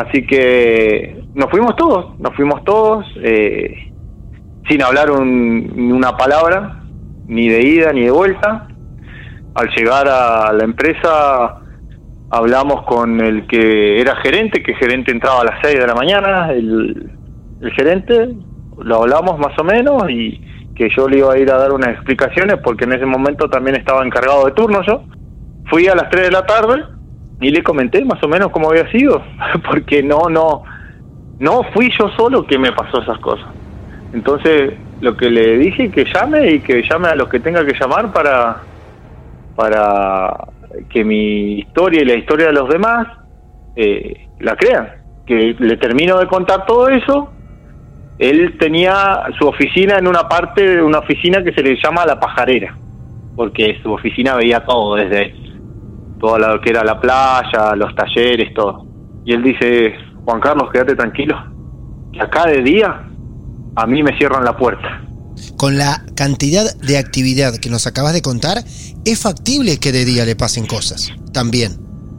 así que nos fuimos todos nos fuimos todos eh, sin hablar un- una palabra ni de ida ni de vuelta al llegar a la empresa hablamos con el que era gerente que gerente entraba a las 6 de la mañana el, el gerente lo hablamos más o menos y que yo le iba a ir a dar unas explicaciones porque en ese momento también estaba encargado de turno yo. Fui a las 3 de la tarde y le comenté más o menos cómo había sido, porque no, no, no fui yo solo que me pasó esas cosas. Entonces lo que le dije que llame y que llame a los que tenga que llamar para, para que mi historia y la historia de los demás eh, la crean. Que le termino de contar todo eso él tenía su oficina en una parte una oficina que se le llama la pajarera, porque su oficina veía todo desde todo lo que era la playa, los talleres, todo. Y él dice, Juan Carlos, quédate tranquilo, que acá de día a mí me cierran la puerta.
Con la cantidad de actividad que nos acabas de contar, es factible que de día le pasen cosas. También.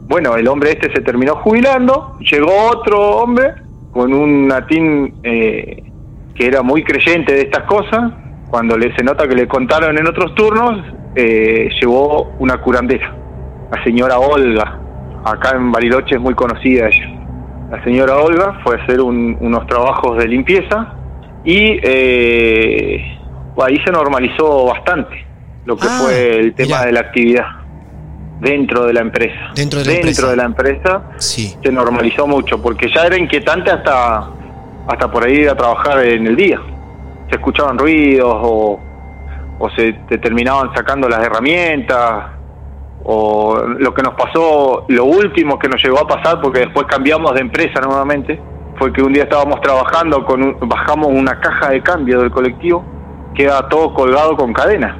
Bueno, el hombre este se terminó jubilando, llegó otro hombre con un latín eh, que era muy creyente de estas cosas. Cuando le se nota que le contaron en otros turnos, eh, llevó una curandera, la señora Olga. Acá en Bariloche es muy conocida ella. La señora Olga fue a hacer un- unos trabajos de limpieza y eh, ahí se normalizó bastante lo que
Ah,
fue el tema
mirá.
de la actividad dentro de la empresa.
Dentro de la empresa.
de la empresa
Sí.
se normalizó mucho porque ya era inquietante hasta hasta por ahí ir a trabajar en el día. Se escuchaban ruidos o, o se te terminaban sacando las herramientas o lo que nos pasó, lo último que nos llegó a pasar porque después cambiamos de empresa nuevamente fue que un día estábamos trabajando con un- bajamos una caja de cambio del colectivo queda todo colgado con cadena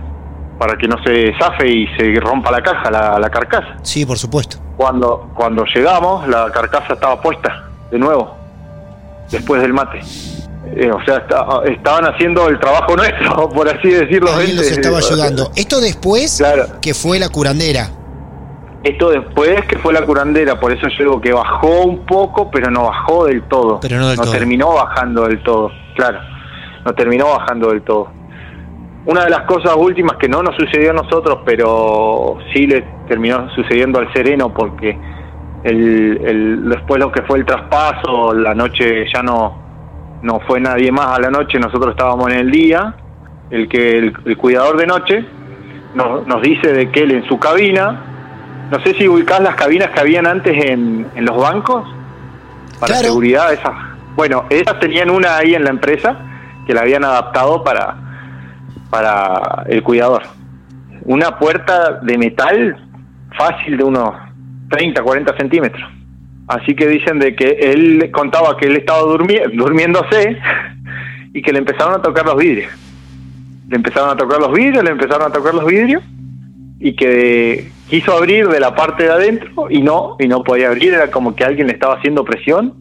para que no se zafe y se rompa la caja, la, la carcasa.
Sí, por supuesto.
Cuando, cuando llegamos, la carcasa estaba puesta de nuevo, después del mate. Eh, o sea, esta- estaban haciendo el trabajo nuestro, por así decirlo.
Alguien los estaba ayudando. Esto después
Claro.
que fue la curandera.
Esto después que fue la curandera, por eso yo digo que bajó un poco, pero no bajó del todo.
Pero no del todo.
terminó bajando del todo, claro. No terminó bajando del todo. Una de las cosas últimas que no nos sucedió a nosotros, pero sí le terminó sucediendo al Sereno, porque el, el- después lo que fue el traspaso, la noche ya no, no fue nadie más a la noche, nosotros estábamos en el día, el que el, el cuidador de noche nos, nos dice de que él en su cabina, no sé si ubicás las cabinas que habían antes en, en los bancos para
Claro.
seguridad, esas. Bueno, ellas tenían una ahí en la empresa que la habían adaptado para, para el cuidador. Una puerta de metal fácil de unos 30, 40 centímetros. Así que dicen de que él contaba que él estaba durmi- durmiéndose y que le empezaron a tocar los vidrios. Le empezaron a tocar los vidrios, le empezaron a tocar los vidrios y que quiso abrir de la parte de adentro y no, y no podía abrir, era como que alguien le estaba haciendo presión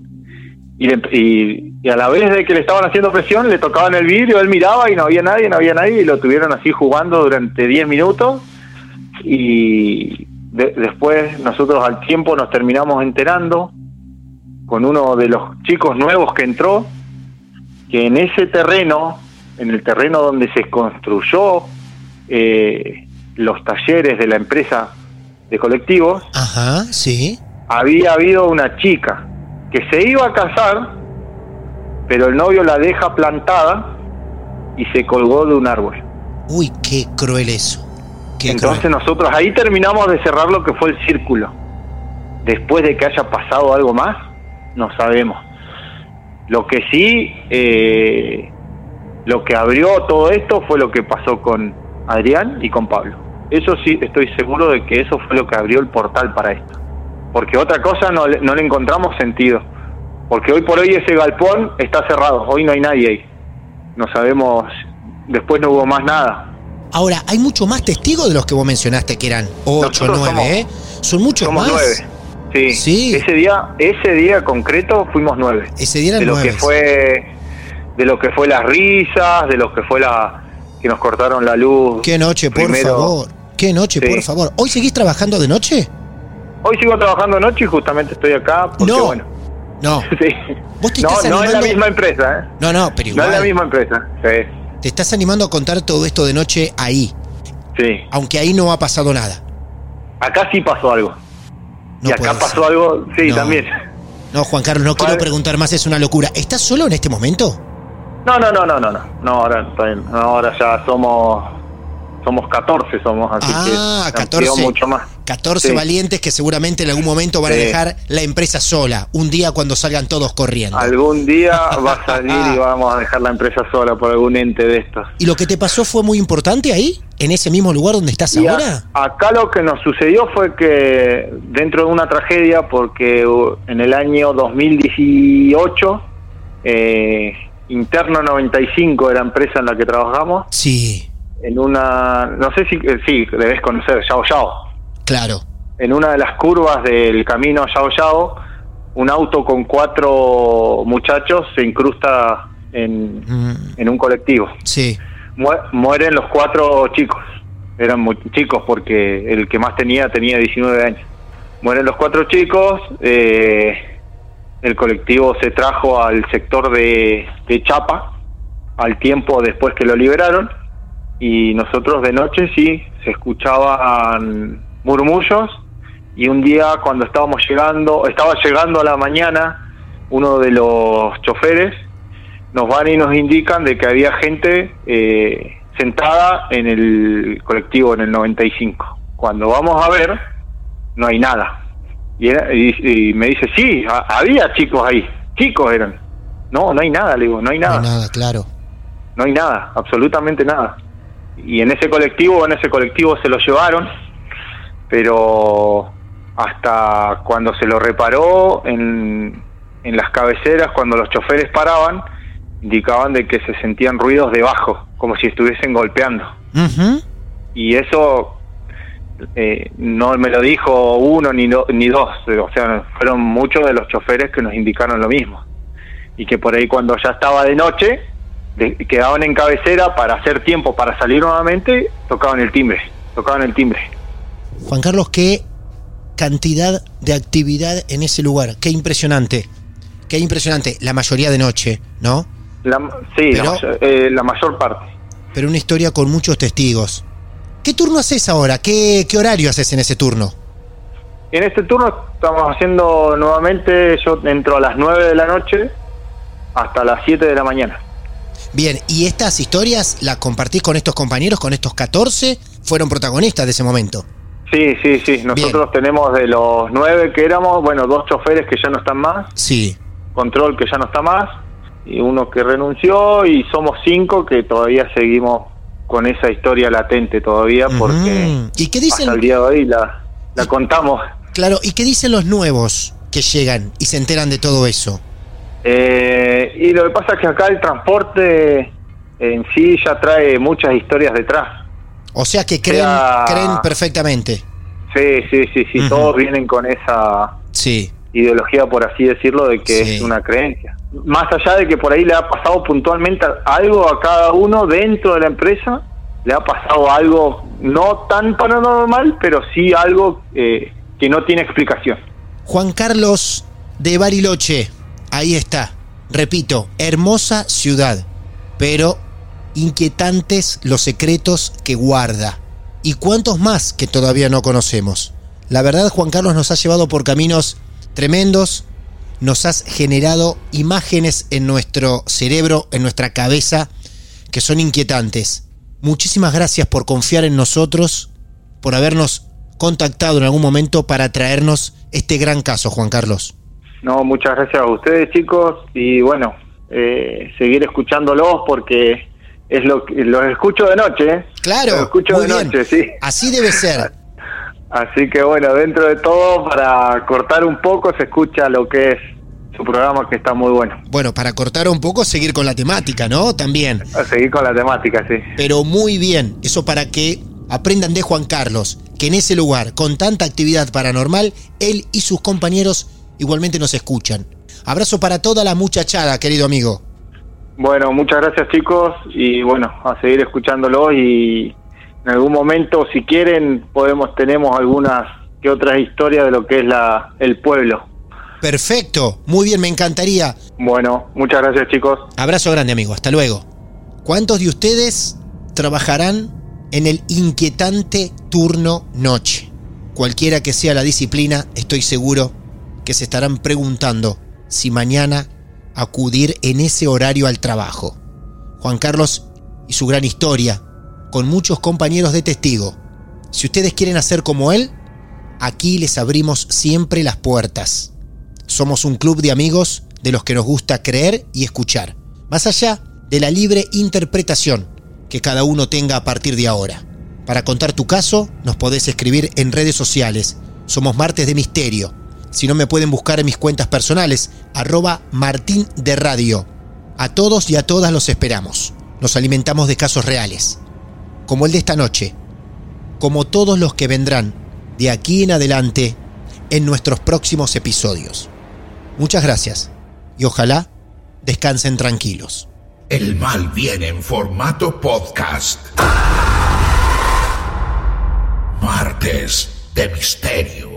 y, le- y, y a la vez de que le estaban haciendo presión le tocaban el vidrio, él miraba y no había nadie, no había nadie y lo tuvieron así jugando durante 10 minutos y de- después nosotros al tiempo nos terminamos enterando con uno de los chicos nuevos que entró que en ese terreno, en el terreno donde se construyó eh, los talleres de la empresa de colectivos,
Ajá, sí.
había habido una chica que se iba a casar, pero el novio la deja plantada y se colgó de un árbol.
Uy, qué cruel eso.
Entonces nosotros ahí terminamos de cerrar lo que fue el círculo. Después de que haya pasado algo más, no sabemos. Lo que sí, eh, lo que abrió todo esto fue lo que pasó con Adrián y con Pablo. Eso sí, estoy seguro de que eso fue lo que abrió el portal para esto. Porque otra cosa no, no le encontramos sentido. Porque hoy por hoy ese galpón está cerrado, hoy no hay nadie ahí. No sabemos, después no hubo más nada.
Ahora, hay mucho más testigos de los que vos mencionaste que eran 8,
Nosotros
9,
somos-
¿eh? Son muchos
Somos
más.
nueve. Sí.
Sí.
Ese día, ese día concreto fuimos nueve.
Ese día eran
de lo
nueve.
que fue, de lo que fue las risas, de lo que fue la que nos cortaron la luz.
Qué noche, por
Primero-
favor. Qué noche,
Sí.
por favor. ¿Hoy seguís trabajando de noche?
Hoy sigo trabajando de noche y justamente estoy acá porque
No.
bueno.
No.
Sí.
Vos te
no,
estás
no es la misma empresa, ¿eh?
No, no, pero
No
igual.
es la misma empresa. Sí.
Te estás animando a contar todo esto de noche ahí.
Sí.
Aunque ahí no ha pasado nada.
Acá sí pasó algo.
No
y acá pasó algo, sí,
No.
también.
No, Juan Carlos, no quiero preguntar más, es una locura. ¿Estás solo en este momento?
No, no, no, no, no, no. No, ahora. No, ahora ya somos somos 14 somos, así
Ah,
que nos
14.
quedó mucho más.
14
Sí.
valientes que seguramente en algún momento van a dejar la empresa sola, un día cuando salgan todos corriendo.
Algún día va a salir y vamos a dejar la empresa sola por algún ente de estos.
¿Y lo que te pasó fue muy importante ahí? ¿En ese mismo lugar donde estás
Y a-
ahora?
acá lo que nos sucedió fue que dentro de una tragedia, porque uh, en el año 2018, eh, Interno 95 de la empresa en la que trabajamos,
Sí,
en una, no sé si, eh, sí, debes conocer, Yao Yao.
claro.
En una de las curvas del camino Yao Yao, un auto con cuatro muchachos se incrusta en, en un colectivo.
Sí.
mueren los cuatro chicos. Eran muy chicos porque el que más tenía tenía 19 años. Mueren los cuatro chicos. Eh, el colectivo se trajo al sector de, de Chapa al tiempo después que lo liberaron y nosotros de noche sí se escuchaban murmullos y un día cuando estábamos llegando, estaba llegando a la mañana, uno de los choferes nos van y nos indican de que había gente eh, sentada en el colectivo en el 95. Cuando vamos a ver, no hay nada. Y, y, me dice, sí, había chicos ahí, chicos eran. No, no hay nada, le digo, no hay nada.
No hay nada, claro.
No hay nada, absolutamente nada. Y en ese colectivo, en ese colectivo se lo llevaron, pero hasta cuando se lo reparó en, en las cabeceras, cuando los choferes paraban, indicaban de que se sentían ruidos debajo, como si estuviesen golpeando. Y eso eh, no me lo dijo uno ni, ni dos, o sea, fueron muchos de los choferes que nos indicaron lo mismo. Y que por ahí cuando ya estaba de noche, quedaban en cabecera para hacer tiempo para salir nuevamente, tocaban el timbre, tocaban el timbre.
Juan Carlos, qué cantidad de actividad en ese lugar. Qué impresionante. Qué impresionante. La mayoría de noche, ¿no?
sí, eh, la, mayor, parte.
Pero una historia con muchos testigos. ¿Qué turno haces ahora? ¿Qué, ¿Qué horario haces en ese turno?
En este turno estamos haciendo nuevamente, yo entro a las 9 de la noche hasta las 7 de la mañana.
Bien, ¿y estas historias las compartís con estos compañeros, con estos 14? ¿Fueron protagonistas de ese momento?
Sí, sí, sí. Nosotros tenemos de los nueve que éramos, bueno, dos choferes que ya no están más.
Sí.
Control que ya no está más. Y uno que renunció y somos cinco que todavía seguimos con esa historia latente todavía porque
¿Y qué dicen?
hasta el día de hoy la, la contamos.
Claro, ¿y qué dicen los nuevos que llegan y se enteran de todo eso?
Eh, y lo que pasa es que acá el transporte en sí ya trae muchas historias detrás.
O sea que creen, creen perfectamente.
Sí, sí, sí, sí, todos vienen con esa
sí.
ideología, por así decirlo, de que es una creencia. Más allá de que por ahí le ha pasado puntualmente algo a cada uno dentro de la empresa, le ha pasado algo no tan paranormal, pero sí algo eh, que no tiene explicación.
Juan Carlos de Bariloche, ahí está. Repito, hermosa ciudad, pero inquietantes los secretos que guarda. ¿Y cuántos más que todavía no conocemos? La verdad, Juan Carlos nos ha llevado por caminos tremendos, nos has generado imágenes en nuestro cerebro, en nuestra cabeza, que son inquietantes. Muchísimas gracias por confiar en nosotros, por habernos contactado en algún momento para traernos este gran caso, Juan Carlos.
No, muchas gracias a ustedes, chicos, y bueno, eh, seguir escuchándolos porque es lo que los escucho de noche. ¿eh?
Claro,
los escucho de noche, sí.
Así debe ser.
Así que bueno, dentro de todo, para cortar un poco, se escucha lo que es su programa, que está muy bueno.
Bueno, para cortar un poco, seguir con la temática, ¿no? También.
A seguir con la temática, sí.
Pero muy bien, eso para que aprendan de Juan Carlos, que en ese lugar, con tanta actividad paranormal, él y sus compañeros igualmente nos escuchan. Abrazo para toda la muchachada, querido amigo.
Bueno, muchas gracias chicos y bueno, a seguir escuchándolo y en algún momento, si quieren, podemos tenemos algunas que otras historias de lo que es la el pueblo.
Perfecto, muy bien, me encantaría.
Bueno, muchas gracias chicos.
Abrazo grande amigo, hasta luego. ¿Cuántos de ustedes trabajarán en el inquietante turno noche? Cualquiera que sea la disciplina, estoy seguro que se estarán preguntando si mañana acudir en ese horario al trabajo. Juan Carlos y su gran historia, con muchos compañeros de testigo. Si ustedes quieren hacer como él, aquí les abrimos siempre las puertas. Somos un club de amigos de los que nos gusta creer y escuchar, más allá de la libre interpretación que cada uno tenga a partir de ahora. Para contar tu caso, nos podés escribir en redes sociales. Somos Martes de Misterio si no me pueden buscar en mis cuentas personales, arroba Martín de Radio. A todos y a todas los esperamos. Nos alimentamos de casos reales, como el de esta noche, como todos los que vendrán de aquí en adelante en nuestros próximos episodios. Muchas gracias y ojalá descansen tranquilos.
El mal viene en formato podcast. Martes de Misterio.